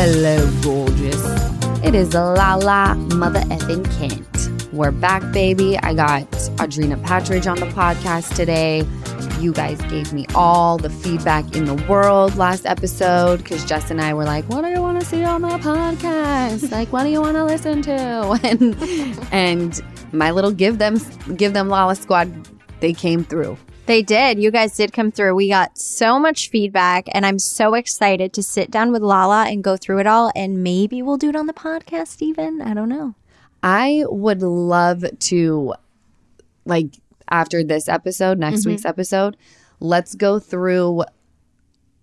Hello, gorgeous. It is Lala Mother Effing Kent. We're back, baby. I got Audrina Patridge on the podcast today. You guys gave me all the feedback in the world last episode because Jess and I were like, "What do you want to see on the podcast? like, what do you want to listen to?" And and my little give them give them Lala squad, they came through. They did. You guys did come through. We got so much feedback, and I'm so excited to sit down with Lala and go through it all. And maybe we'll do it on the podcast, even. I don't know. I would love to, like, after this episode, next Mm-hmm. week's episode, let's go through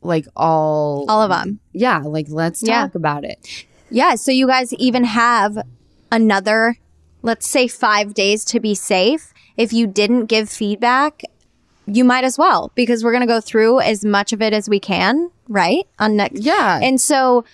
like all All of them. Yeah, like let's Yeah. talk about it. Yeah. So you guys even have another, let's say, five days to be safe. If you didn't give feedback, you might as well because we're going to go through as much of it as we can, right? On next. Yeah. And so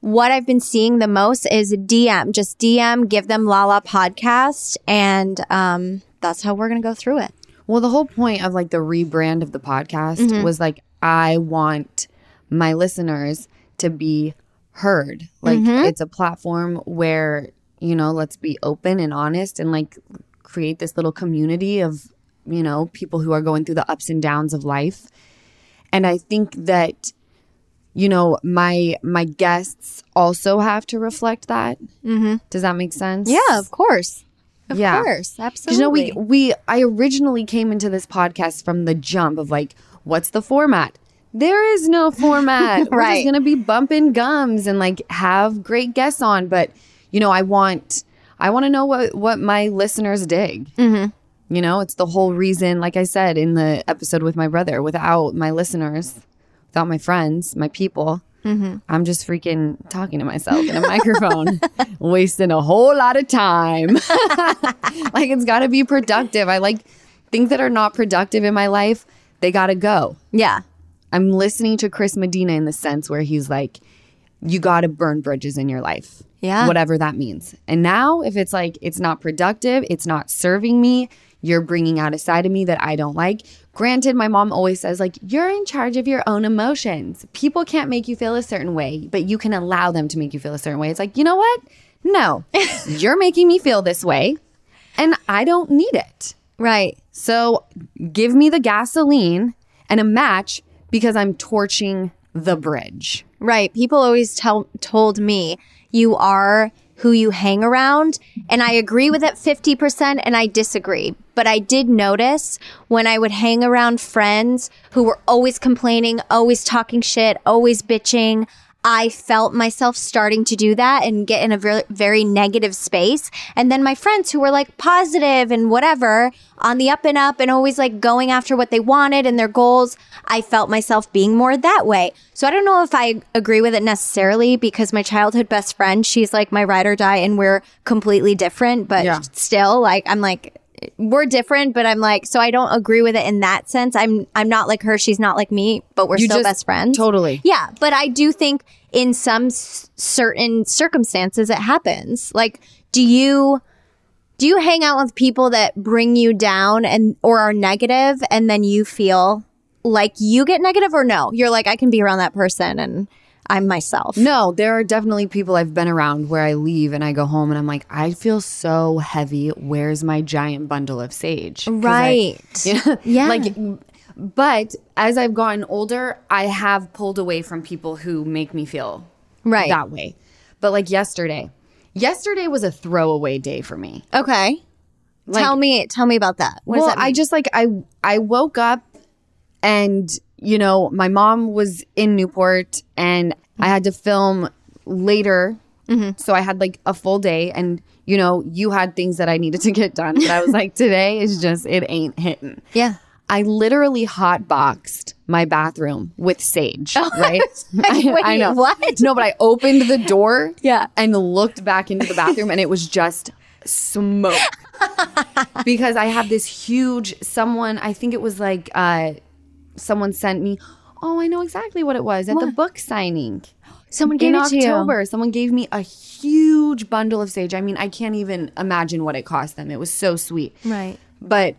what I've been seeing the most is DM, just DM, give them Lala podcast. And um, that's how we're going to go through it. Well, the whole point of like the rebrand of the podcast Mm-hmm. was like I want my listeners to be heard. Like Mm-hmm. it's a platform where, you know, let's be open and honest and like create this little community of, you know, people who are going through the ups and downs of life. And I think that you know, my my guests also have to reflect that. Mm-hmm. Does that make sense? Yeah, of course. Of Yeah. course. Absolutely. You know, we we I originally came into this podcast from the jump of like, what's the format? There is no format. We're Right. just gonna be bumping gums and like have great guests on. But you know, I want I want to know what what my listeners dig. Mm-hmm. You know, it's the whole reason. Like I said in the episode with my brother, without my listeners, without my friends, my people. Mm-hmm. I'm just freaking talking to myself in a microphone, wasting a whole lot of time. like it's got to be productive. I like things that are not productive in my life, they got to go. yeah. I'm listening to Chris Medina in the sense where he's like, you got to burn bridges in your life. Yeah. Whatever that means. And now, if it's like, it's not productive, it's not serving me, you're bringing out a side of me that I don't like. Granted, my mom always says, like, you're in charge of your own emotions. People can't make you feel a certain way, but you can allow them to make you feel a certain way. It's like, you know what? No, you're making me feel this way, and I don't need it. Right. So give me the gasoline and a match because I'm torching the bridge. Right. People always tell told me you are who you hang around, and I agree with it 50% and I disagree. But I did notice when I would hang around friends who were always complaining, always talking shit, always bitching, I felt myself starting to do that and get in a very, very negative space. And then my friends who were like positive and whatever on the up and up and always like going after what they wanted and their goals, I felt myself being more that way. So I don't know if I agree with it necessarily because my childhood best friend, she's like my ride or die and we're completely different, but Yeah. still like I'm like we're different, but I'm like so I don't agree with it in that sense. I'm I'm not like her, she's not like me, but we're You still just- best friends. Totally. Yeah, but I do think in some s- certain circumstances it happens. Like, do you do you hang out with people that bring you down and or are negative, and then you feel like you get negative, or no? You're like, I can be around that person, and I'm myself. No, there are definitely people I've been around where I leave and I go home and I'm like, I feel so heavy. Where's my giant bundle of sage? 'Cause I- Right. you know, Yeah. Like But as I've gotten older, I have pulled away from people who make me feel Right. that way. But like yesterday, yesterday was a throwaway day for me. Okay. Like- tell me tell me about that. What well, that? I just like I I woke up and you know my mom was in Newport and I had to film later, Mm-hmm. so I had like a full day and you know you had things that I needed to get done, but I was like today is just it ain't hitting. Yeah. I literally hot boxed my bathroom with sage, right? I, Wait, I know. what? No, but I opened the door Yeah. and looked back into the bathroom and it was just smoke. because I have this huge someone, I think it was like uh someone sent me, "Oh, I know exactly what it was at the book signing." Someone gave in it to you. October, someone gave me a huge bundle of sage. I mean, I can't even imagine what it cost them. It was so sweet. Right. But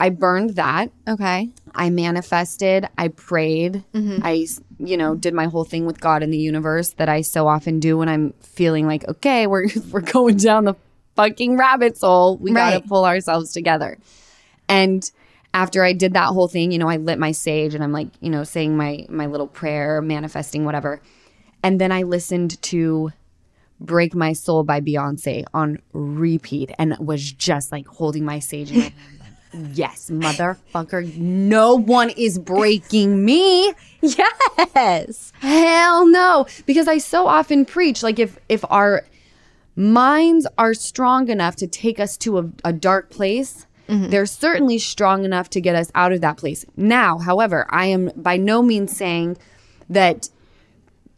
I burned that. Okay. I manifested, I prayed, mm-hmm. I, you know, did my whole thing with God and the universe that I so often do when I'm feeling like, okay, we're we're going down the fucking rabbit hole. We gotta pull ourselves together. And after I did that whole thing, you know, I lit my sage and I'm like, you know, saying my my little prayer, manifesting whatever. And then I listened to Break My Soul by Beyonce on repeat and was just like holding my sage my. Yes, motherfucker. No one is breaking me. Yes. Hell no. Because I so often preach like if if our minds are strong enough to take us to a, a dark place, Mm-hmm. they're certainly strong enough to get us out of that place. Now, however, I am by no means saying that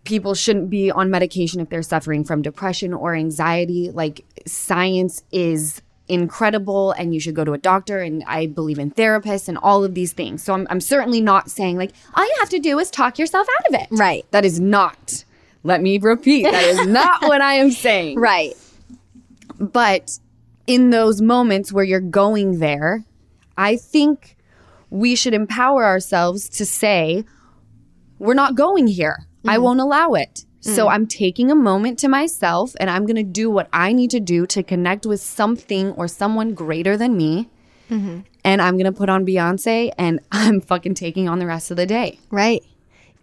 people shouldn't be on medication if they're suffering from depression or anxiety. Like science is incredible and you should go to a doctor and I believe in therapists and all of these things. So I'm, I'm certainly not saying like all you have to do is talk yourself out of it. Right. That is not. Let me repeat. That is not what I am saying. Right. But in those moments where you're going there, I think we should empower ourselves to say, we're not going here. I mm-hmm. won't allow it. So mm. I'm taking a moment to myself and I'm going to do what I need to do to connect with something or someone greater than me. Mm-hmm. And I'm going to put on Beyonce and I'm fucking taking on the rest of the day. Right.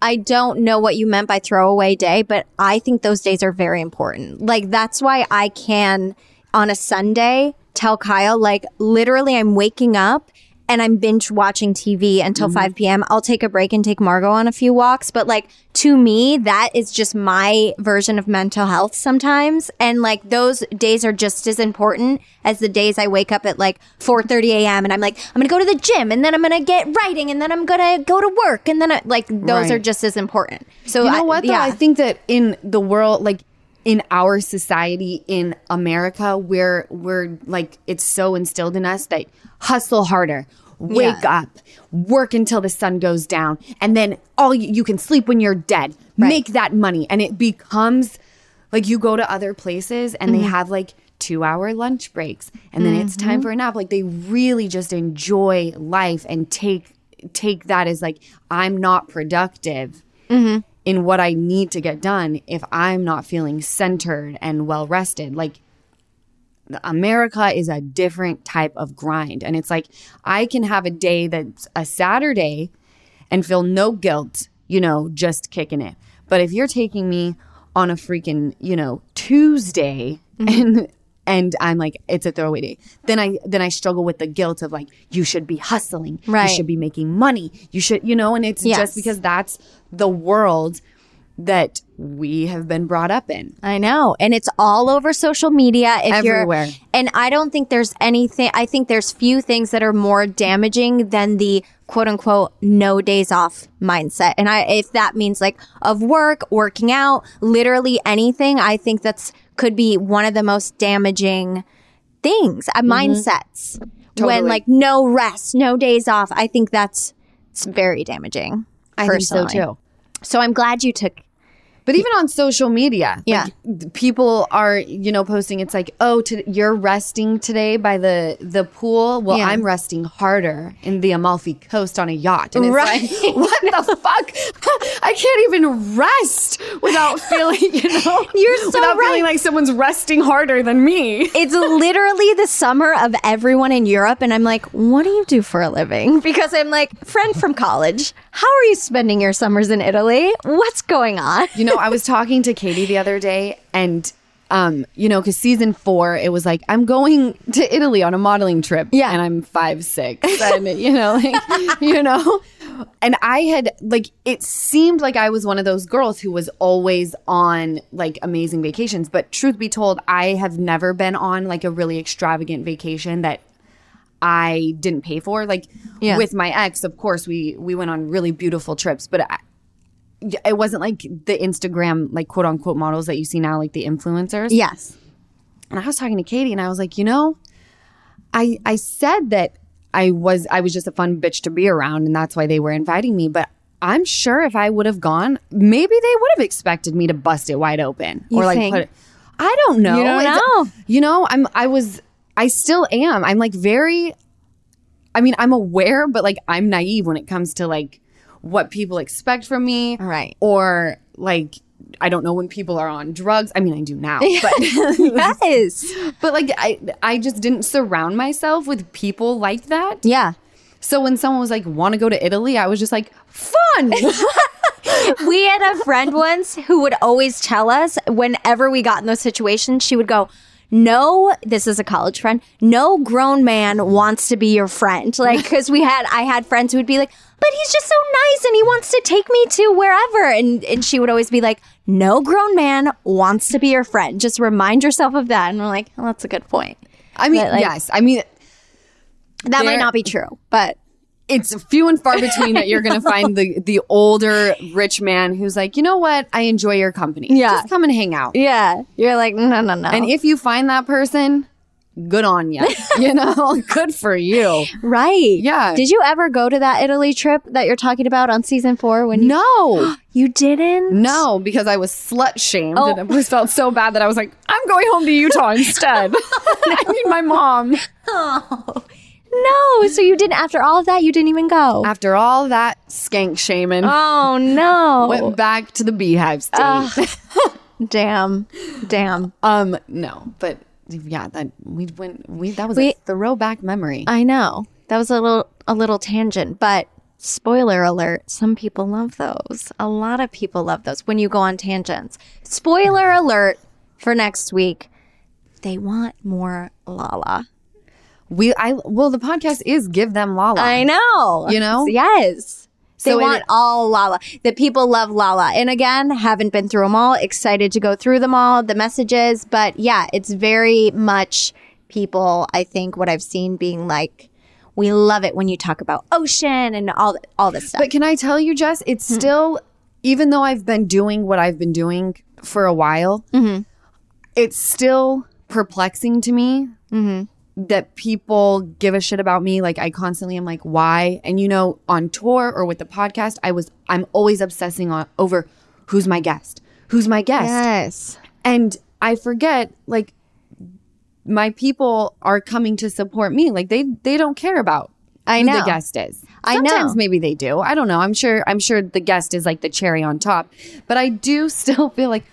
I don't know what you meant by throwaway day, but I think those days are very important. Like, that's why I can, on a Sunday, tell Kyle, like, literally, I'm waking up and I'm binge watching TV until mm-hmm. 5 p.m. I'll take a break and take Margot on a few walks. But, like, to me, that is just my version of mental health sometimes. And, like, those days are just as important as the days I wake up at like 4:30 a.m. and I'm like, I'm gonna go to the gym and then I'm gonna get writing and then I'm gonna go to work and then I, like those Right. are just as important. So You know I- what though? Yeah, I think that in the world, like in our society in America, where we're like it's so instilled in us that hustle harder, wake Yeah. up, work until the sun goes down, and then all you, you can sleep when you're dead. Make that money, and it becomes like you go to other places and Mm-hmm. they have like two hour lunch breaks and then it's time for a nap like they really just enjoy life and take take that as like i'm not productive Mm-hmm. In what I need to get done if I'm not feeling centered and well rested. Like America is a different type of grind. And it's like I can have a day that's a Saturday and feel no guilt, you know, just kicking it. But if you're taking me on a freaking, you know, Tuesday mm-hmm. and and I'm like, it's a throwaway day. Then I then I struggle with the guilt of like, you should be hustling. Right. You should be making money. You should, you know, and it's Yes. just because that's the world that we have been brought up in. I know. And it's all over social media. If Everywhere. You're, and I don't think there's anything, I think there's few things that are more damaging than the quote unquote no days off mindset. And I, if that means like of work, working out, literally anything, I think that's could be one of the most damaging things, uh, mindsets. When like no rest, no days off, I think that's it's very damaging. I think so too. So I'm glad you took But even on social media, Yeah. like, people are you know posting. It's like, oh, to, you're resting today by the the pool. Well, Yeah. I'm resting harder in the Amalfi Coast on a yacht, and it's Right. like, what the fuck? I can't even rest without feeling, you know, You're so without right. feeling like someone's resting harder than me. It's literally the summer of everyone in Europe. And I'm like, what do you do for a living? Because I'm like, friend from college, how are you spending your summers in Italy? What's going on? You know, I was talking to Katie the other day, and um, you know, because season four, it was like I'm going to Italy on a modeling trip. Yeah. and I'm five six, and you know, like, you know, and I had like it seemed like I was one of those girls who was always on like amazing vacations. But truth be told, I have never been on like a really extravagant vacation that I didn't pay for. Like Yeah. with my ex, of course, we we went on really beautiful trips, but I, it wasn't like the Instagram like quote unquote models that you see now, like the influencers. Yes. And I was talking to Katie, and I was like, you know, I I said that I was I was just a fun bitch to be around, and that's why they were inviting me. But I'm sure if I would have gone, maybe they would have expected me to bust it wide open You or like think? put it. I don't know. You don't know. You know, I'm. I was. I still am. I'm like very. I mean, I'm aware, but like I'm naive when it comes to like what people expect from me, Right. Or like I don't know when people are on drugs. I mean, I do now, but Yes. but like I I just didn't surround myself with people like that. Yeah. So when someone was like, "Want to go to Italy?" I was just like, "Fun." We had a friend once who would always tell us whenever we got in those situations, she would go, no, this is a college friend. No grown man wants to be your friend. Like, because we had, I had friends who would be like, but he's just so nice and he wants to take me to wherever. And, and she would always be like, no grown man wants to be your friend. Just remind yourself of that. And we're like, well, that's a good point. I mean, like- yes. I mean, That might not be true, but it's few and far between that you're going to find the the older rich man who's like, you know what, I enjoy your company. Yeah. just come and hang out. yeah, you're like, no, no, no. And if you find that person, good on you. you know, good for you. right. Yeah. Did you ever go to that Italy trip that you're talking about on season four when you No, You didn't? no, because I was slut shamed Oh. and it oh. was felt so bad that I was like, I'm going home to Utah instead. I need my mom. Oh. No. So you didn't, after all of that, you didn't even go. After all that skank shaming, oh, no. went back to the beehive state. Damn. Damn. Um, no, but yeah, that we went. We that was We- a throwback memory. I know. That was a little a little tangent, but spoiler alert, some people love those. A lot of people love those when you go on tangents. Spoiler alert for next week. They want more Lala. We, I well, the podcast is give them Lala. I know. You know? Yes. They So it- want all Lala. The people love Lala. And again, haven't been through them all. Excited to go through them all, the messages. But yeah, it's very much people, I think, what I've seen being like, we love it when you talk about ocean and all, all this stuff. But can I tell you, Jess? It's Hmm. still, even though I've been doing what I've been doing for a while, Mm-hmm. it's still perplexing to me Mm-hmm. That people give a shit about me. Like I constantly am like, why? And you know, on tour or with the podcast, I was, I'm always obsessing on over who's my guest, who's my guest, yes. and I forget like my people are coming to support me. Like they they don't care about I who know. the guest is. I know. Sometimes maybe they do. I don't know. I'm sure I'm sure the guest is like the cherry on top. But I do still feel like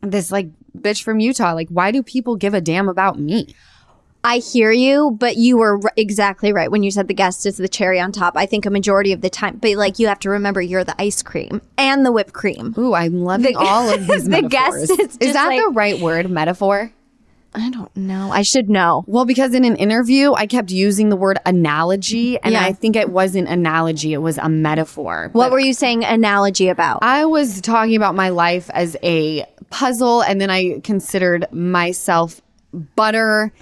this like bitch from Utah. Like why do people give a damn about me? I hear you, but you were r- exactly right when you said the guest is the cherry on top. I think a majority of the time, but like you have to remember you're the ice cream and the whipped cream. Ooh, I'm loving The- all of these the metaphors. guest is is that like- the right word, metaphor? I don't know. I should know. Well, because in an interview, I kept using the word analogy, and Yeah. I think it wasn't analogy; it was a metaphor. What But were you saying analogy about? I was talking about my life as a puzzle, and then I considered myself butter,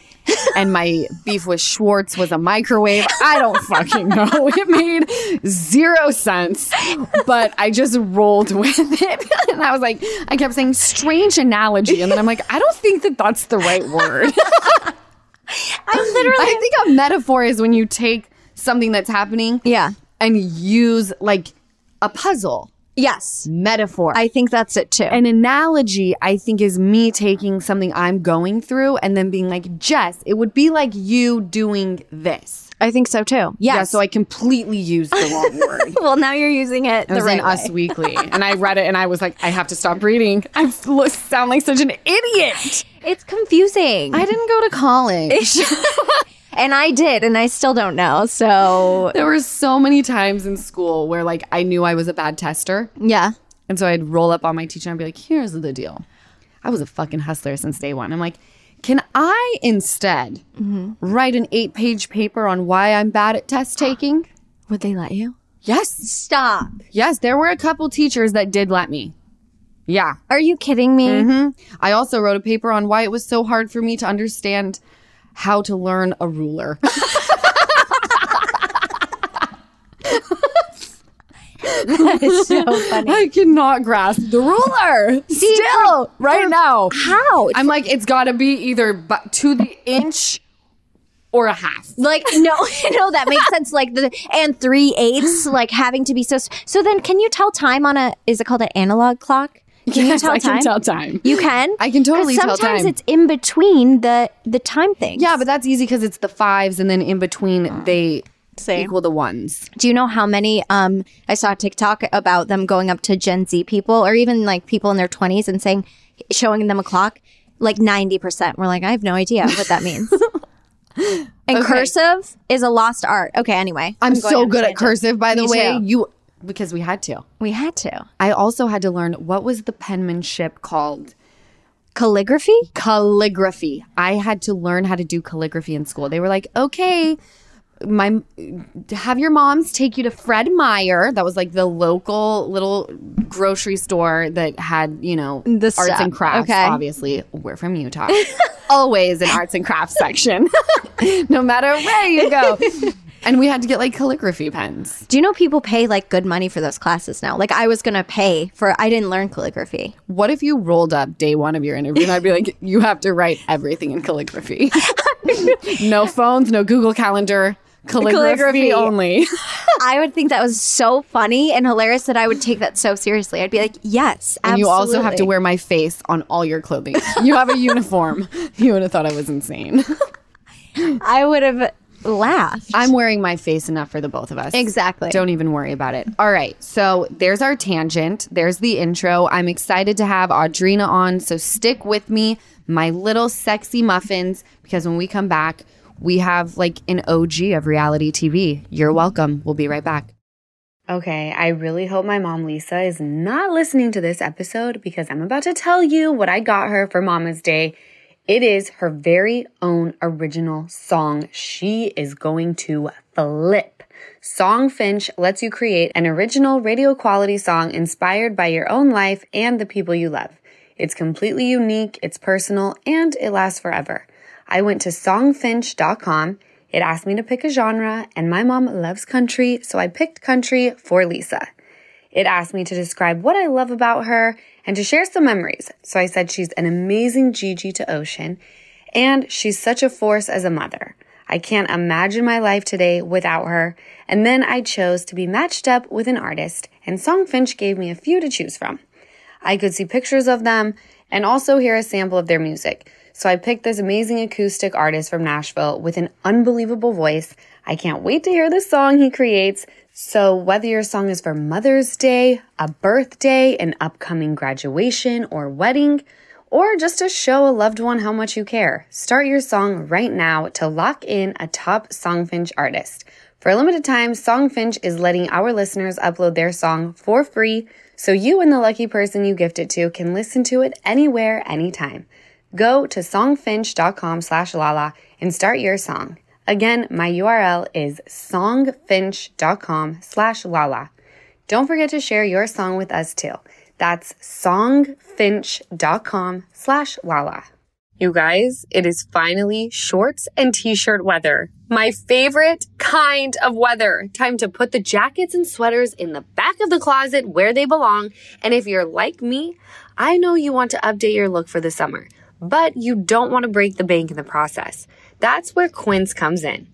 and my beef with Schwartz was a microwave. I don't fucking know. It made zero sense, but I just rolled with it. And I was like, I kept saying strange analogy, and then I'm like, I don't think that that's the right word. I'm literally. I think a metaphor is when you take something that's happening Yeah. and use like a puzzle. Yes. metaphor. I think that's it too. An analogy, I think, is me taking something I'm going through and then being like, Jess, it would be like you doing this. I think so too. Yes. Yeah, so I completely used the wrong word. well, now you're using it It the was right in Us. Weekly, and I read it, and I was like, I have to stop reading. I sound like such an idiot. It's confusing. I didn't go to college. and I did, and I still don't know. So there were so many times in school where, like, I knew I was a bad tester, yeah. and so I'd roll up on my teacher and be like, "Here's the deal. I was a fucking hustler since day one." I'm like. Can I instead mm-hmm. write an eight page paper on why I'm bad at test taking? Would they let you? Yes. Stop. Yes, there were a couple teachers that did let me. Yeah. Are you kidding me? Mm-hmm. I also wrote a paper on why it was so hard for me to understand how to learn a ruler. It's so funny. I cannot grasp the ruler. Still, right now. How? I'm like, it's got to be either to the inch or a half. Like no, no, that makes sense. Like the and three eighths, like having to be so. So then, can you tell time on a? Is it called an analog clock? Can Yes, you tell I time? can tell time. You can. I can totally tell time. Sometimes it's in between the the time things. Yeah, but that's easy because it's the fives, and then in between they Same. equal the ones. Do you know how many? Um, I saw TikTok about them going up to Gen Z people or even like people in their twenties and saying, showing them a clock. Like ninety percent were like, I have no idea what that means. and cursive is a lost art. Okay, anyway, I'm, going so good at cursive, by the Me way. too. You because we had to. We had to I also had to learn what was the penmanship called. calligraphy. calligraphy. I had to learn how to do calligraphy in school. They were like, "Okay, my have your moms take you to Fred Meyer. That was like the local little grocery store that had, you know, The arts stuff. and crafts. Okay. Obviously, we're from Utah. Always an arts and crafts section, no matter where you go. And we had to get like calligraphy pens. Do you know people pay like good money for those classes now? Like I was gonna pay for. I didn't learn calligraphy. What if you rolled up day one of your interview and I'd be like, you have to write everything in calligraphy? no phones, no Google Calendar, calligraphy, Calligraphy. only. I would think that was so funny and hilarious that I would take that so seriously. I'd be like, yes, and you also have to wear my face on all your clothing. You have a uniform. You would have thought I was insane. I would have laughed. I'm wearing my face enough for the both of us. Exactly. Don't even worry about it. All right. So there's our tangent. There's the intro. I'm excited to have Audrina on. So stick with me, my little sexy muffins, because when we come back, we have like an OG of reality TV. You're welcome. We'll be right back. Okay, I really hope my mom Lisa is not listening to this episode because I'm about to tell you what I got her for Mama's Day. It is her very own original song. She is going to flip. Songfinch lets you create an original radio quality song inspired by your own life and the people you love. It's completely unique, it's personal, and it lasts forever. I went to songfinch.com. It asked me to pick a genre, and my mom loves country, so I picked country for Lisa. It asked me to describe what I love about her and to share some memories. So I said she's an amazing Gigi to Ocean and she's such a force as a mother. I can't imagine my life today without her. And then I chose to be matched up with an artist and Songfinch gave me a few to choose from. I could see pictures of them and also hear a sample of their music. So I picked this amazing acoustic artist from Nashville with an unbelievable voice. I can't wait to hear the song he creates. So whether your song is for Mother's Day, a birthday, an upcoming graduation or wedding, or just to show a loved one how much you care, start your song right now to lock in a top Songfinch artist. For a limited time, Songfinch is letting our listeners upload their song for free so you and the lucky person you gift it to can listen to it anywhere, anytime. Go to songfinch.com slash lala and start your song. Again, my URL is songfinch.com slash lala. Don't forget to share your song with us too. That's songfinch.com slash lala. You guys, it is finally shorts and t-shirt weather. My favorite kind of weather. Time to put the jackets and sweaters in the back of the closet where they belong. And if you're like me, I know you want to update your look for the summer, but you don't want to break the bank in the process. That's where Quince comes in.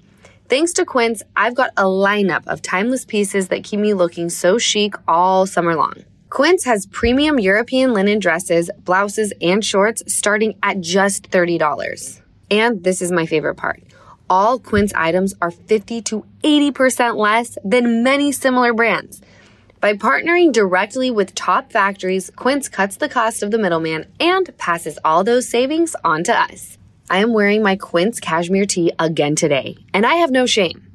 Thanks to Quince, I've got a lineup of timeless pieces that keep me looking so chic all summer long. Quince has premium European linen dresses, blouses, and shorts starting at just $30. And this is my favorite part. All Quince items are 50 to 80% less than many similar brands. By partnering directly with top factories, Quince cuts the cost of the middleman and passes all those savings on to us. I am wearing my Quince cashmere tee again today, and I have no shame.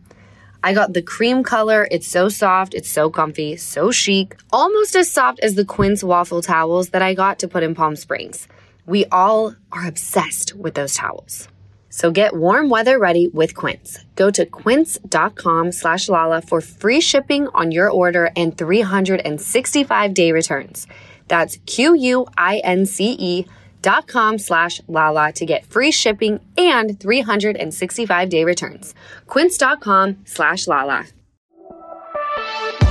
I got the cream color. It's so soft, it's so comfy, so chic, almost as soft as the Quince waffle towels that I got to put in Palm Springs. We all are obsessed with those towels. So get warm weather ready with Quince. Go to quince.com slash Lala for free shipping on your order and 365 day returns. That's Q-U-I-N-C-E dot com slash Lala to get free shipping and 365 day returns. Quince.com slash Lala.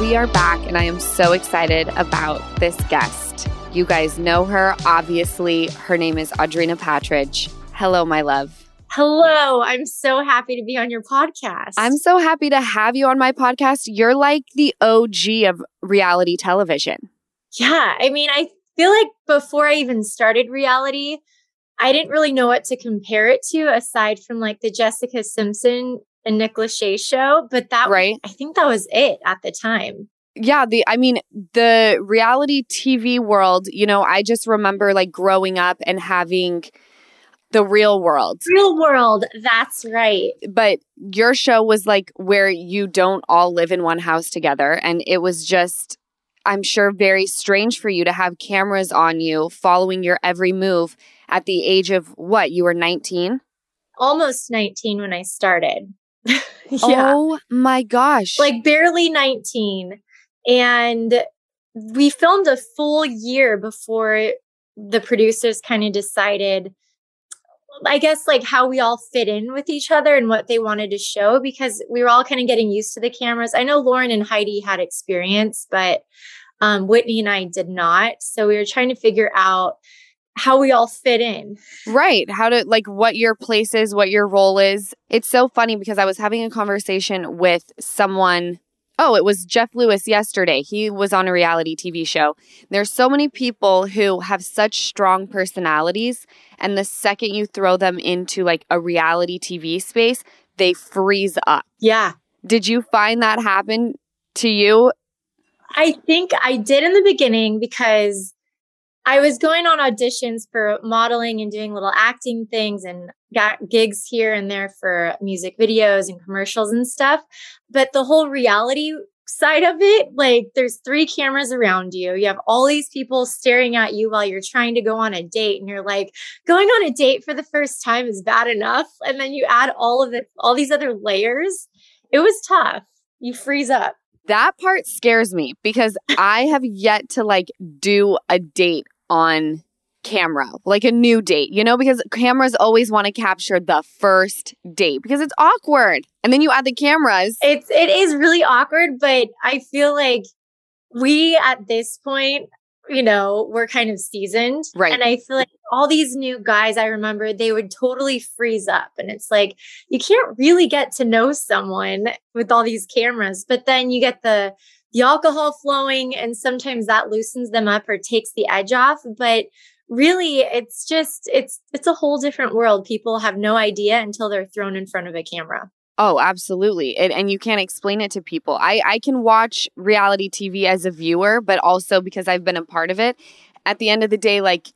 We are back, and I am so excited about this guest. You guys know her, obviously. Her name is Audrina Patridge. Hello, my love. Hello, I'm so happy to be on your podcast. I'm so happy to have you on my podcast. You're like the OG of reality television. Yeah, I mean, I feel like before I even started reality, I didn't really know what to compare it to aside from like the Jessica Simpson and Nick Lachey show, but that Right. I think that was it at the time. Yeah, the I mean, the reality TV world, you know, I just remember like growing up and having the real world. Real world, that's right. But your show was like where you don't all live in one house together and it was just I'm sure very strange for you to have cameras on you following your every move at the age of what? You were 19? Almost 19 when I started. yeah. Oh my gosh. like barely 19 and we filmed a full year before the producers kind of decided i guess like how we all fit in with each other and what they wanted to show because we were all kind of getting used to the cameras i know lauren and heidi had experience but um, whitney and i did not so we were trying to figure out how we all fit in Right. How to like what your place is, what your role is. It's so funny because I was having a conversation with someone. Oh, it was Jeff Lewis yesterday. He was on a reality TV show. There's so many people who have such strong personalities. And the second you throw them into like a reality TV space, they freeze up. yeah Did you find that happen to you? I think I did in the beginning because I was going on auditions for modeling and doing little acting things and got gigs here and there for music videos and commercials and stuff. But the whole reality side of it, like there's three cameras around you. You have all these people staring at you while you're trying to go on a date and you're like going on a date for the first time is bad enough and then you add all of it all these other layers. It was tough. You freeze up. That part scares me because I have yet to like do a date on camera, like a new date, you know, because cameras always want to capture the first date because it's awkward. And then you add the cameras. It's it is really awkward, but I feel like we at this point, you know, we're kind of seasoned. Right. And I feel like all these new guys I remember, they would totally freeze up. And it's like you can't really get to know someone with all these cameras, but then you get the the alcohol flowing and sometimes that loosens them up or takes the edge off. But really it's just it's it's a whole different world. People have no idea until they're thrown in front of a camera. Oh, absolutely. And, and you can't explain it to people. I, I can watch reality TV as a viewer, but also because I've been a part of it. At the end of the day, like,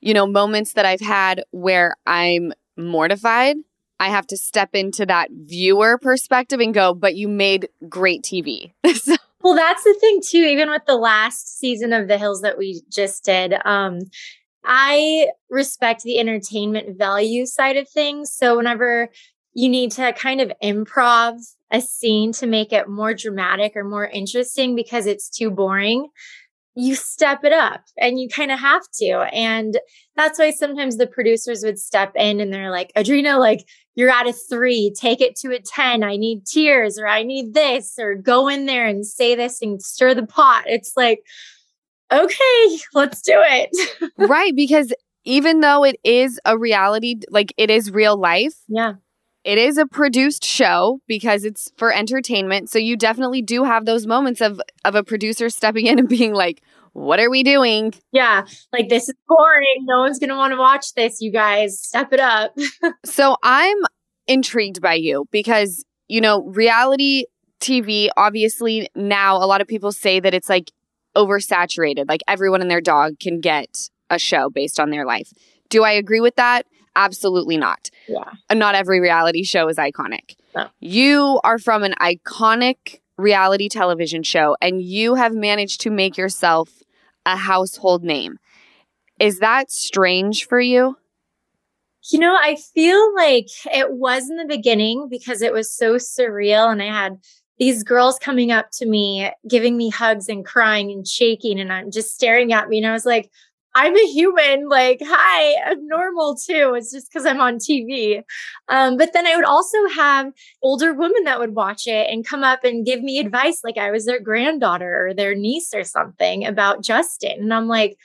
you know, moments that I've had where I'm mortified, I have to step into that viewer perspective and go, but you made great TV. So- Well, that's the thing too. Even with the last season of The Hills that we just did, um, I respect the entertainment value side of things. So whenever you need to kind of improv a scene to make it more dramatic or more interesting because it's too boring, you step it up and you kind of have to. And that's why sometimes the producers would step in and they're like, Audrina, like you're at a three, take it to a 10. I need tears or I need this or go in there and say this and stir the pot. It's like, okay, let's do it. right. Because even though it is a reality, like it is real life, yeah. it is a produced show because it's for entertainment. So you definitely do have those moments of of a producer stepping in and being like, what are we doing? Yeah, like this is boring. No one's going to want to watch this, you guys. Step it up. so I'm intrigued by you because, you know, reality TV, obviously, now a lot of people say that it's like oversaturated. Like everyone and their dog can get a show based on their life. Do I agree with that? Absolutely not. Yeah. Not every reality show is iconic. No. You are from an iconic reality television show and you have managed to make yourself a household name. Is that strange for you? You know, I feel like it was in the beginning because it was so surreal and I had these girls coming up to me, giving me hugs and crying and shaking, and I'm just staring at me. And I was like, I'm a human. Like, hi, I'm normal too. It's just because I'm on TV. Um, but then I would also have older women that would watch it and come up and give me advice, like I was their granddaughter or their niece or something about Justin. And I'm like,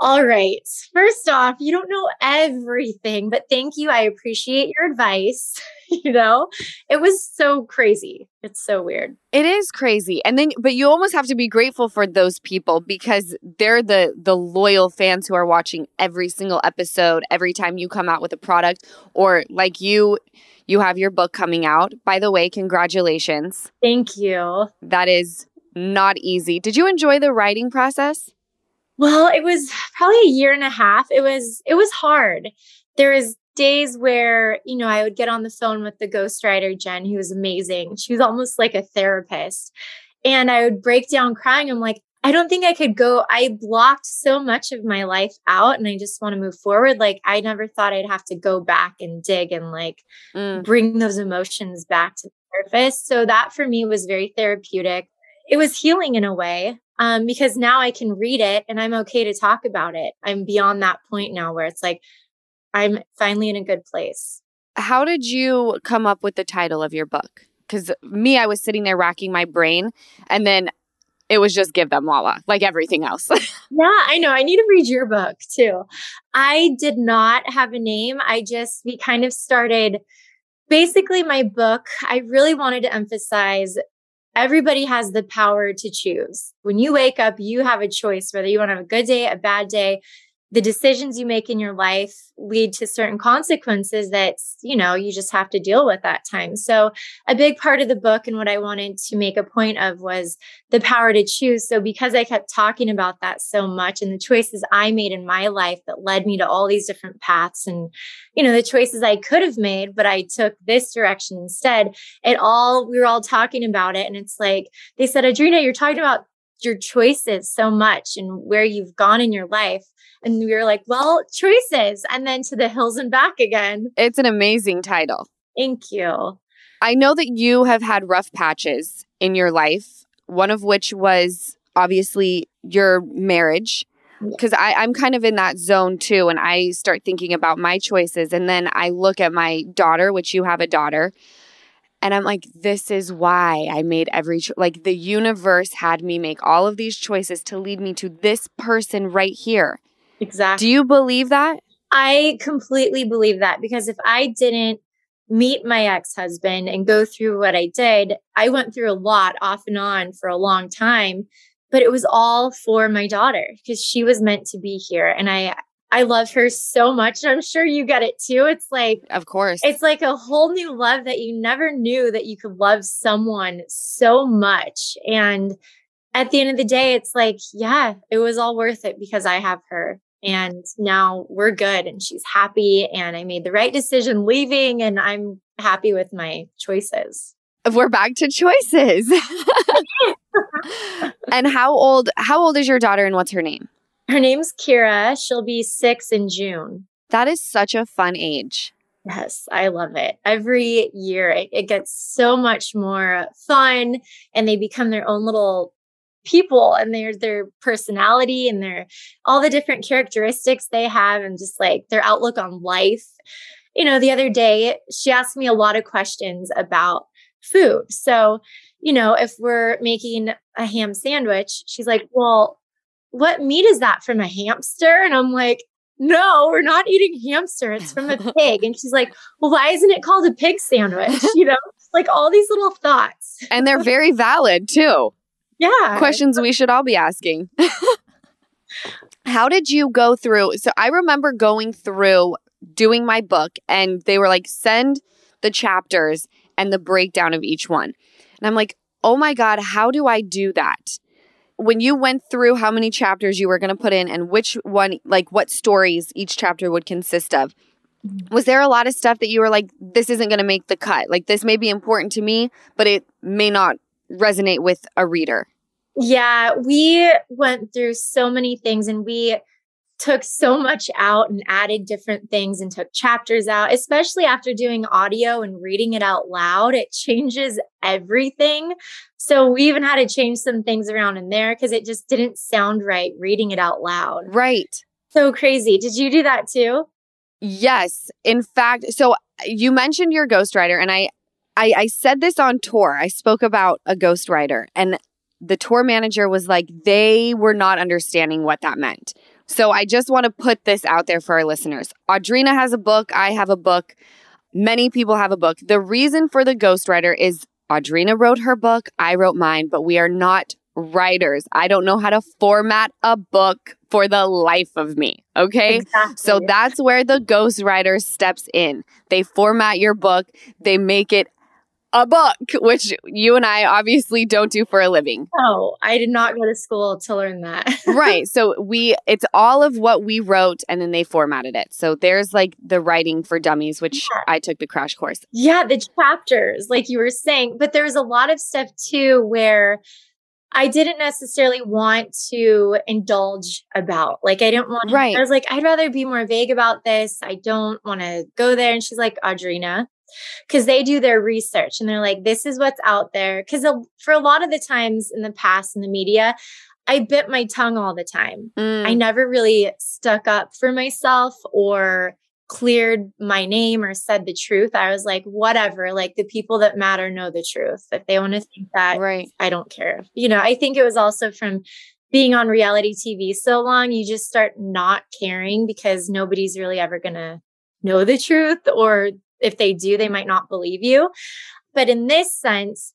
all right. First off, you don't know everything, but thank you. I appreciate your advice. you know, it was so crazy. It's so weird. It is crazy. And then but you almost have to be grateful for those people because they're the the loyal fans who are watching every single episode every time you come out with a product or like you you have your book coming out. By the way, congratulations. Thank you. That is not easy. Did you enjoy the writing process? Well, it was probably a year and a half. It was it was hard. There was days where, you know, I would get on the phone with the ghostwriter Jen, who was amazing. She was almost like a therapist. And I would break down crying. I'm like, I don't think I could go. I blocked so much of my life out and I just want to move forward. Like I never thought I'd have to go back and dig and like mm. bring those emotions back to the surface. So that for me was very therapeutic. It was healing in a way um, because now I can read it and I'm okay to talk about it. I'm beyond that point now where it's like, I'm finally in a good place. How did you come up with the title of your book? Because me, I was sitting there racking my brain and then it was just give them Lala, like everything else. yeah, I know. I need to read your book too. I did not have a name. I just, we kind of started basically my book. I really wanted to emphasize everybody has the power to choose. When you wake up, you have a choice whether you want to have a good day, a bad day. The decisions you make in your life lead to certain consequences that, you know, you just have to deal with that time. So, a big part of the book and what I wanted to make a point of was the power to choose. So, because I kept talking about that so much and the choices I made in my life that led me to all these different paths and, you know, the choices I could have made, but I took this direction instead, it all, we were all talking about it. And it's like, they said, Audrina, you're talking about your choices so much and where you've gone in your life. And we were like, well, choices. And then to the hills and back again. It's an amazing title. Thank you. I know that you have had rough patches in your life, one of which was obviously your marriage. Because I'm kind of in that zone too. And I start thinking about my choices. And then I look at my daughter, which you have a daughter. And I'm like, this is why I made every cho- like the universe had me make all of these choices to lead me to this person right here. Exactly. Do you believe that? I completely believe that because if I didn't meet my ex husband and go through what I did, I went through a lot off and on for a long time, but it was all for my daughter because she was meant to be here. And I, I love her so much. I'm sure you get it too. It's like, of course, it's like a whole new love that you never knew that you could love someone so much. And at the end of the day, it's like, yeah, it was all worth it because I have her. And now we're good and she's happy. And I made the right decision leaving and I'm happy with my choices. We're back to choices. and how old how old is your daughter and what's her name? Her name's Kirra. She'll be 6 in June. That is such a fun age. Yes, I love it. Every year it, it, gets so much more fun and they become their own little people and their their personality and their all the different characteristics they have and just like their outlook on life. You know, the other day she asked me a lot of questions about food. So, you know, if we're making a ham sandwich, she's like, "Well, what meat is that from a hamster?" And I'm like, no, we're not eating hamster. It's from a pig. And she's like, well, why isn't it called a pig sandwich? You know, like all these little thoughts. And they're very valid too. Yeah. Questions we should all be asking. How did you go through? So I remember going through doing my book and they were like, send the chapters and the breakdown of each one. And I'm like, oh my God, how do I do that? When you went through how many chapters you were going to put in and which one, like what stories each chapter would consist of, mm-hmm. was there a lot of stuff that you were like, this isn't going to make the cut? Like, this may be important to me, but it may not resonate with a reader? Yeah, we went through so many things and we took so much out and added different things and took chapters out, especially after doing audio and reading it out loud. It changes everything. So we even had to change some things around in there because it just didn't sound right reading it out loud. Right. So crazy. Did you do that too? Yes. In fact, so uh, you mentioned your ghostwriter, and I, I, I said this on tour. I spoke about a ghostwriter, and the tour manager was like, they were not understanding what that meant. So I just want to put this out there for our listeners. Audrina has a book. I have a book. Many people have a book. The reason for the ghostwriter is Audrina wrote her book. I wrote mine, but we are not writers. I don't know how to format a book for the life of me. Okay. Exactly. So that's where the ghostwriter steps in. They format your book, they make it a book, which you and I obviously don't do for a living. Oh, I did not go to school to learn that. right. So we, it's all of what we wrote and then they formatted it. So there's like the writing for dummies, which yeah. I took the crash course. Yeah. The chapters, like you were saying, but there's a lot of stuff too where I didn't necessarily want to indulge about. Like, I didn't want, right. I was like, I'd rather be more vague about this. I don't want to go there. And she's like, Audrina, because they do their research and they're like, this is what's out there. Because for a lot of the times in the past in the media, I bit my tongue all the time. Mm. I never really stuck up for myself or cleared my name or said the truth, I was like, whatever. Like the people that matter know the truth. If they want to think that, right. I don't care. You know, I think it was also from being on reality TV so long, you just start not caring because nobody's really ever going to know the truth. Or if they do, they might not believe you. But in this sense,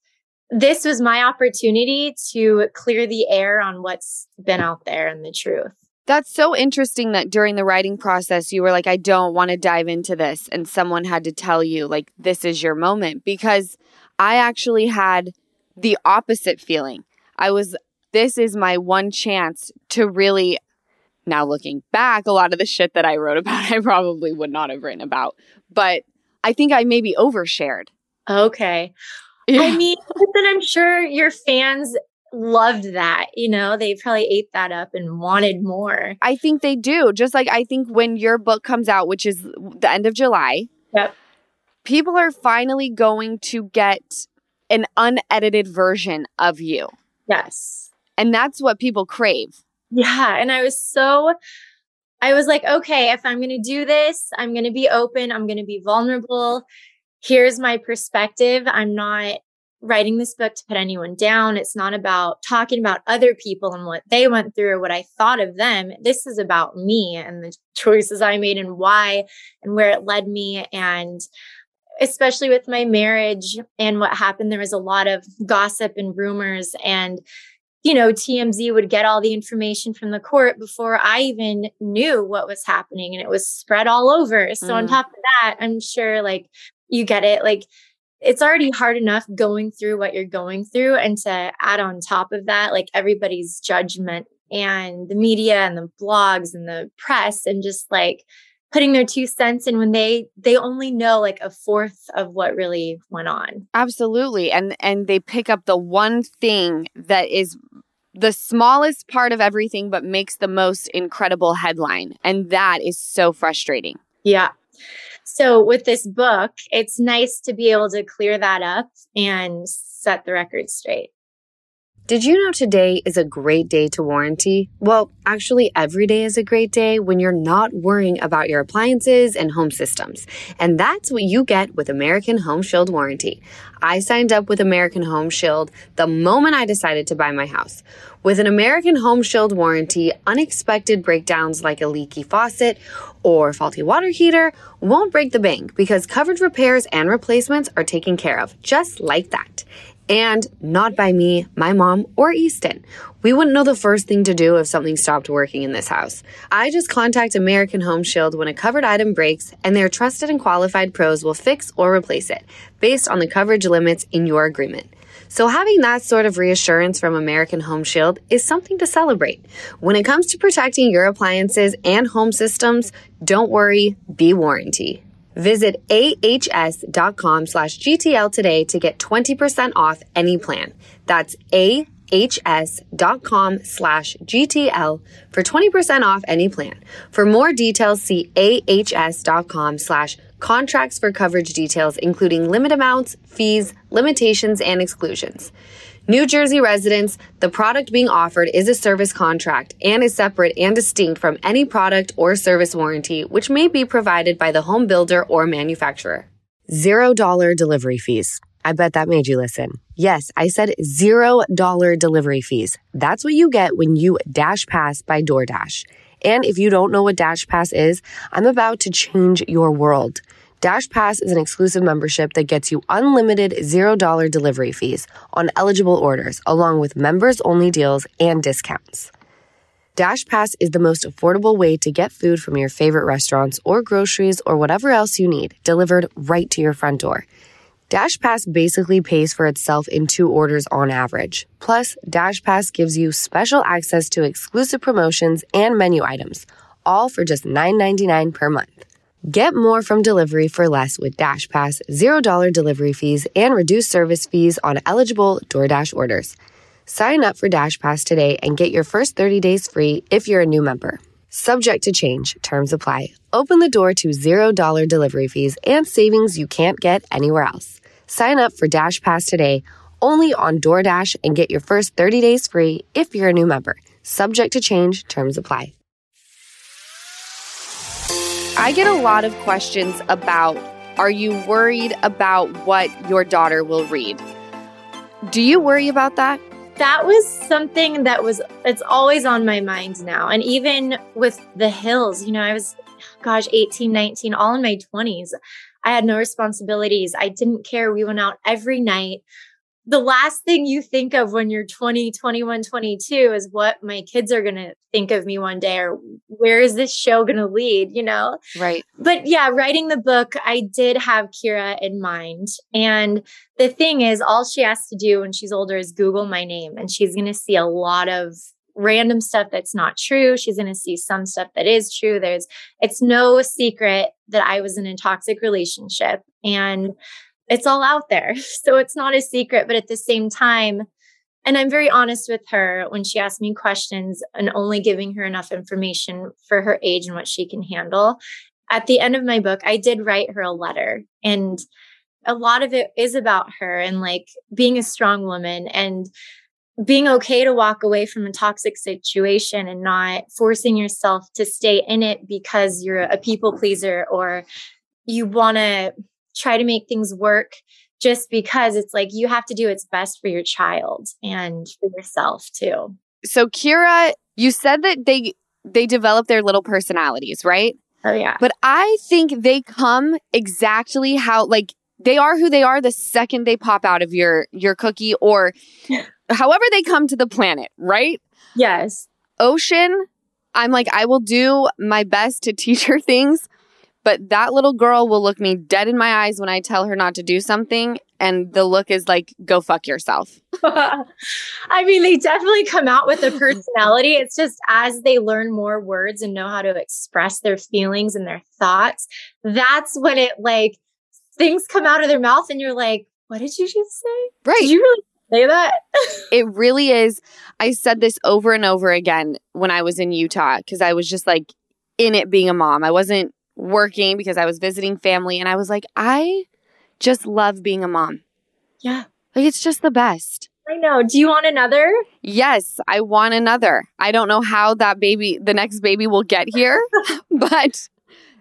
this was my opportunity to clear the air on what's been out there and the truth. That's so interesting that during the writing process, you were like, I don't want to dive into this. And someone had to tell you, like, this is your moment. Because I actually had the opposite feeling. I was, this is my one chance to really, now looking back, a lot of the shit that I wrote about, I probably would not have written about. But I think I maybe overshared. Okay. Yeah. I mean, but then I'm sure your fans loved that. You know, they probably ate that up and wanted more. I think they do. Just like I think when your book comes out, which is the end of July. Yep. People are finally going to get an unedited version of you. Yes. And that's what people crave. Yeah. And I was so, I was like, okay, if I'm going to do this, I'm going to be open, I'm going to be vulnerable. Here's my perspective. I'm not writing this book to put anyone down. It's not about talking about other people and what they went through or what I thought of them. This is about me and the choices I made and why and where it led me. And especially with my marriage and what happened, there was a lot of gossip and rumors. And, you know, TMZ would get all the information from the court before I even knew what was happening and it was spread all over. So, mm. on top of that, I'm sure like you get it. Like, it's already hard enough going through what you're going through and to add on top of that like everybody's judgment and the media and the blogs and the press and just like putting their two cents in when they they only know like a fourth of what really went on. Absolutely. And and they pick up the one thing that is the smallest part of everything but makes the most incredible headline. And that is so frustrating. Yeah. So with this book, it's nice to be able to clear that up and set the record straight. Did you know today is a great day to warranty? Well, actually, every day is a great day when you're not worrying about your appliances and home systems. And that's what you get with American Home Shield Warranty. I signed up with American Home Shield the moment I decided to buy my house. With an American Home Shield warranty, unexpected breakdowns like a leaky faucet or faulty water heater won't break the bank because covered repairs and replacements are taken care of just like that. And not by me, my mom, or Easton. We wouldn't know the first thing to do if something stopped working in this house. I just contact American Home Shield when a covered item breaks, and their trusted and qualified pros will fix or replace it based on the coverage limits in your agreement. So having that sort of reassurance from American Home Shield is something to celebrate. When it comes to protecting your appliances and home systems, don't worry, be warranty. Visit ahs.com slash GTL today to get 20% off any plan. That's ahs.com slash GTL for 20% off any plan. For more details, see ahs.com slash contracts for coverage details, including limit amounts, fees, limitations, and exclusions. New Jersey residents, the product being offered is a service contract and is separate and distinct from any product or service warranty which may be provided by the home builder or manufacturer. Zero dollar delivery fees. I bet that made you listen. Yes, I said zero dollar delivery fees. That's what you get when you Dash Pass by DoorDash. And if you don't know what Dash Pass is, I'm about to change your world. Dash Pass is an exclusive membership that gets you unlimited $0 delivery fees on eligible orders, along with members only deals and discounts. Dash Pass is the most affordable way to get food from your favorite restaurants or groceries or whatever else you need delivered right to your front door. Dash Pass basically pays for itself in two orders on average. Plus, Dash Pass gives you special access to exclusive promotions and menu items, all for just $9.99 per month. Get more from delivery for less with Dash Pass, $0 delivery fees, and reduced service fees on eligible DoorDash orders. Sign up for Dash Pass today and get your first 30 days free if you're a new member. Subject to change, terms apply. Open the door to $0 delivery fees and savings you can't get anywhere else. Sign up for Dash Pass today only on DoorDash and get your first 30 days free if you're a new member. Subject to change, terms apply. I get a lot of questions about are you worried about what your daughter will read? Do you worry about that? That was something that was, it's always on my mind now. And even with the hills, you know, I was, gosh, 18, 19, all in my 20s. I had no responsibilities. I didn't care. We went out every night the last thing you think of when you're 20, 21, 22 is what my kids are going to think of me one day or where is this show going to lead, you know? Right. But yeah, writing the book, I did have Kirra in mind. And the thing is, all she has to do when she's older is Google my name, and she's going to see a lot of random stuff that's not true. She's going to see some stuff that is true. There's, it's no secret that I was in a toxic relationship. And it's all out there. So it's not a secret, but at the same time, and I'm very honest with her when she asks me questions and only giving her enough information for her age and what she can handle. At the end of my book, I did write her a letter and a lot of it is about her and like being a strong woman and being okay to walk away from a toxic situation and not forcing yourself to stay in it because you're a people pleaser or you want to try to make things work just because it's like you have to do what's best for your child and for yourself too. So Kirra, you said that they they develop their little personalities, right? Oh yeah. But I think they come exactly how like they are who they are the second they pop out of your your cookie or however they come to the planet, right? Yes. Ocean, I'm like I will do my best to teach her things, but that little girl will look me dead in my eyes when I tell her not to do something. And the look is like, go fuck yourself. I mean, they definitely come out with a personality. It's just as they learn more words and know how to express their feelings and their thoughts, that's when it like things come out of their mouth and you're like, what did you just say? Right. Did you really say that? it really is. I said this over and over again when I was in Utah because I was just like in it being a mom. I wasn't working because I was visiting family and I was like, I just love being a mom. Yeah. Like it's just the best. I know. Do you want another? Yes, I want another. I don't know how that baby, the next baby will get here, but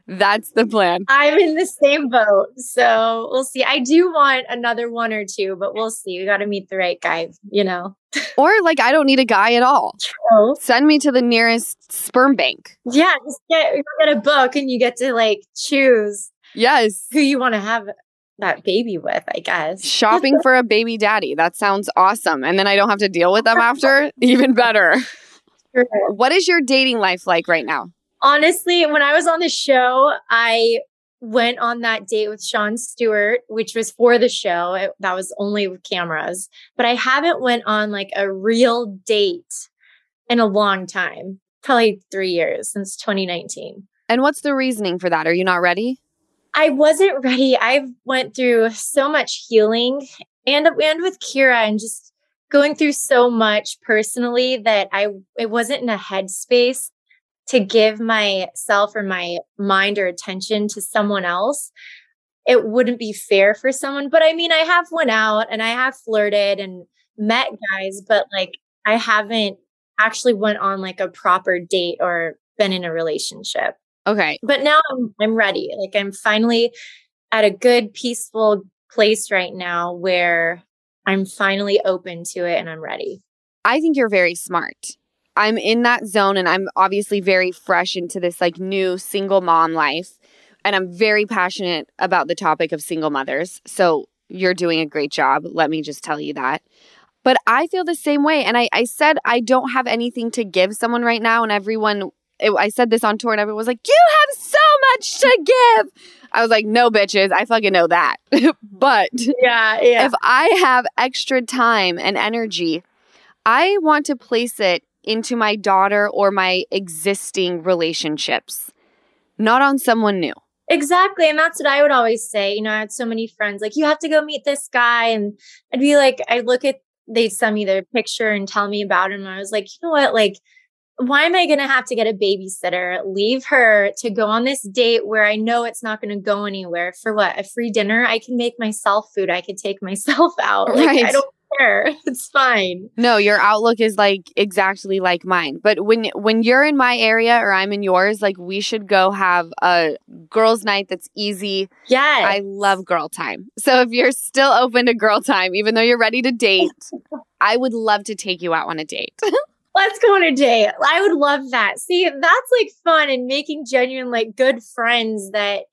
that's the plan. I'm in the same boat. So we'll see. I do want another one or two, but we'll see. We got to meet the right guy, you know? or like, I don't need a guy at all. True. Send me to the nearest sperm bank. Yeah. Just get, get a book and you get to like choose. Yes. Who you want to have that baby with, I guess. Shopping for a baby daddy. That sounds awesome. And then I don't have to deal with them after. Even better. Sure. What is your dating life like right now? Honestly, when I was on the show, I went on that date with Sean Stewart, which was for the show. It, that was only with cameras, but I haven't went on like a real date in a long time. Probably 3 years since 2019. And what's the reasoning for that? Are you not ready? I wasn't ready. I went through so much healing and and with Kirra and just going through so much personally that I it wasn't in a headspace to give myself or my mind or attention to someone else. It wouldn't be fair for someone. But I mean, I have went out and I have flirted and met guys, but like I haven't actually went on like a proper date or been in a relationship. Okay. But now I'm I'm ready. Like I'm finally at a good peaceful place right now where I'm finally open to it and I'm ready. I think you're very smart. I'm in that zone and I'm obviously very fresh into this like new single mom life. And I'm very passionate about the topic of single mothers. So you're doing a great job. Let me just tell you that. But I feel the same way. And I, I said I don't have anything to give someone right now. And everyone it, I said this on tour and everyone was like, You have so much to give. I was like, No, bitches, I fucking know that. but yeah, yeah. if I have extra time and energy, I want to place it into my daughter or my existing relationships, not on someone new. Exactly. And that's what I would always say. You know, I had so many friends like, you have to go meet this guy. And I'd be like, I'd look at, they'd send me their picture and tell me about him. And I was like, you know what? Like, why am I going to have to get a babysitter, leave her to go on this date where I know it's not going to go anywhere for what? A free dinner? I can make myself food. I could take myself out. Like, Right. I don't care. It's fine. No, your outlook is like exactly like mine. But when when you're in my area or I'm in yours, like we should go have a girls' night that's easy. Yes. I love girl time. So if you're still open to girl time, even though you're ready to date, I would love to take you out on a date. Let's go on a date. I would love that. See, that's like fun and making genuine, like good friends that,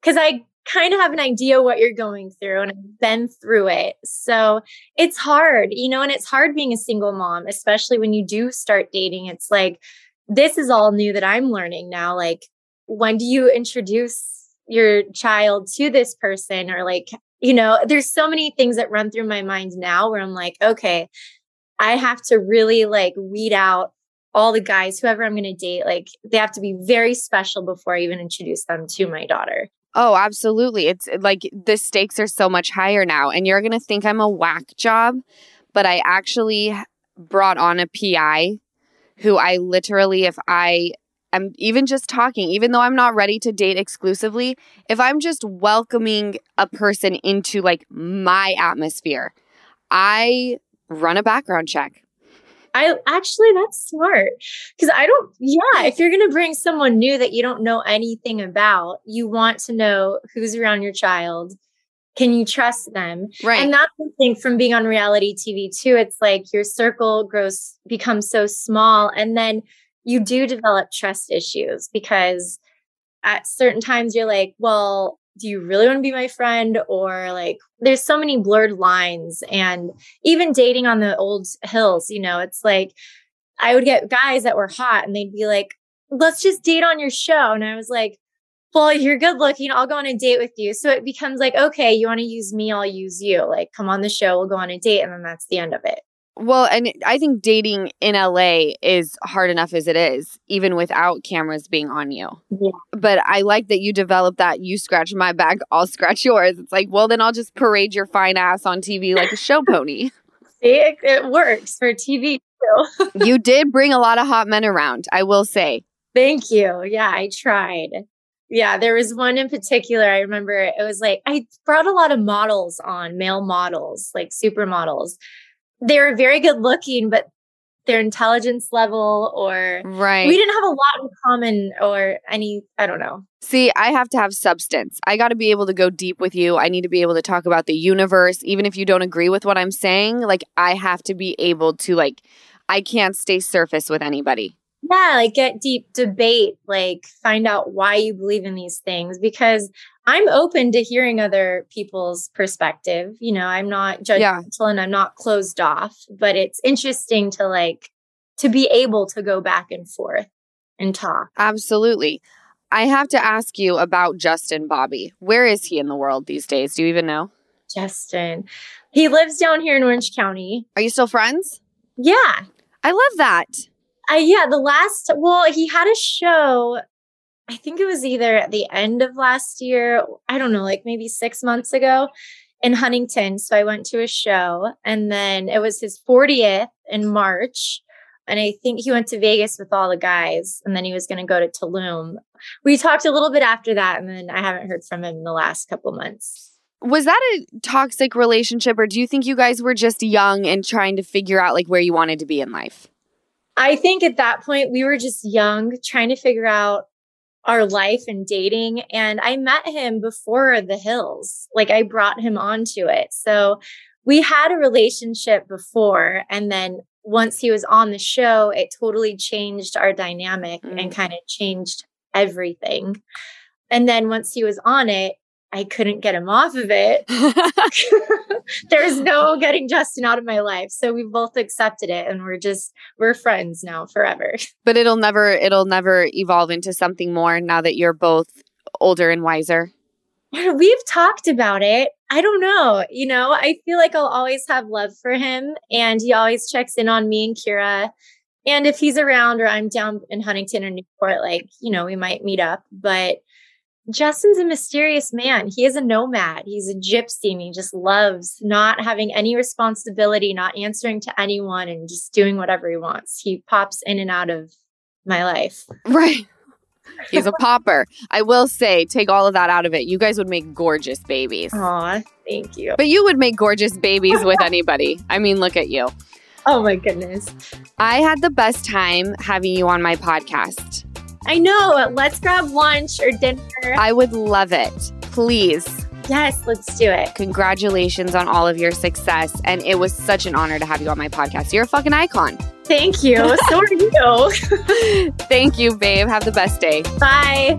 because I kind of have an idea what you're going through and I've been through it. So it's hard, you know, and it's hard being a single mom, especially when you do start dating. It's like, this is all new that I'm learning now. Like, when do you introduce your child to this person? Or like, you know, there's so many things that run through my mind now where I'm like, okay, I have to really like weed out all the guys, whoever I'm going to date. Like they have to be very special before I even introduce them to my daughter. Oh, absolutely. It's like the stakes are so much higher now. And you're going to think I'm a whack job, but I actually brought on a PI who I literally, if I am even just talking, even though I'm not ready to date exclusively, if I'm just welcoming a person into like my atmosphere, I run a background check. I actually, that's smart because I don't, yeah, if you're going to bring someone new that you don't know anything about, you want to know who's around your child. Can you trust them? Right. And that's the thing from being on reality TV too. It's like your circle grows, becomes so small. And then you do develop trust issues because at certain times you're like, well, do you really want to be my friend? Or like, there's so many blurred lines. And even dating on the old hills, you know, it's like I would get guys that were hot and they'd be like, let's just date on your show. And I was like, well, you're good looking. I'll go on a date with you. So it becomes like, okay, you want to use me, I'll use you. Like, come on the show, we'll go on a date. And then that's the end of it. Well, and I think dating in LA is hard enough as it is, even without cameras being on you. Yeah. But I like that you developed that you scratch my back, I'll scratch yours. It's like, well, then I'll just parade your fine ass on TV like a show pony. See, it, it works for TV too. you did bring a lot of hot men around, I will say. Thank you. Yeah, I tried. Yeah, there was one in particular. I remember it was like I brought a lot of models on, male models, like supermodels. They were very good looking, but their intelligence level or Right. we didn't have a lot in common or any, I don't know. See, I have to have substance. I got to be able to go deep with you. I need to be able to talk about the universe even if you don't agree with what I'm saying. Like I have to be able to like I can't stay surface with anybody. Yeah, like get deep debate, like find out why you believe in these things because I'm open to hearing other people's perspective. You know, I'm not judgmental yeah. and I'm not closed off, but it's interesting to like to be able to go back and forth and talk. Absolutely. I have to ask you about Justin Bobby. Where is he in the world these days? Do you even know? Justin. He lives down here in Orange County. Are you still friends? Yeah. I love that. Uh, yeah, the last, well, he had a show I think it was either at the end of last year, I don't know, like maybe six months ago in Huntington. So I went to a show and then it was his 40th in March. And I think he went to Vegas with all the guys and then he was going to go to Tulum. We talked a little bit after that and then I haven't heard from him in the last couple months. Was that a toxic relationship or do you think you guys were just young and trying to figure out like where you wanted to be in life? I think at that point we were just young trying to figure out our life and dating. And I met him before the hills. Like I brought him onto it. So we had a relationship before. And then once he was on the show, it totally changed our dynamic mm. and kind of changed everything. And then once he was on it, I couldn't get him off of it. There's no getting Justin out of my life. So we both accepted it and we're just we're friends now forever. But it'll never it'll never evolve into something more now that you're both older and wiser. We've talked about it. I don't know. You know, I feel like I'll always have love for him and he always checks in on me and Kirra. And if he's around or I'm down in Huntington or Newport, like, you know, we might meet up. But Justin's a mysterious man. He is a nomad. He's a gypsy and he just loves not having any responsibility, not answering to anyone and just doing whatever he wants. He pops in and out of my life. Right. He's a popper. I will say, take all of that out of it. You guys would make gorgeous babies. Aw, thank you. But you would make gorgeous babies with anybody. I mean, look at you. Oh my goodness. I had the best time having you on my podcast. I know. Let's grab lunch or dinner. I would love it. Please. Yes, let's do it. Congratulations on all of your success. And it was such an honor to have you on my podcast. You're a fucking icon. Thank you. So are you. Thank you, babe. Have the best day. Bye.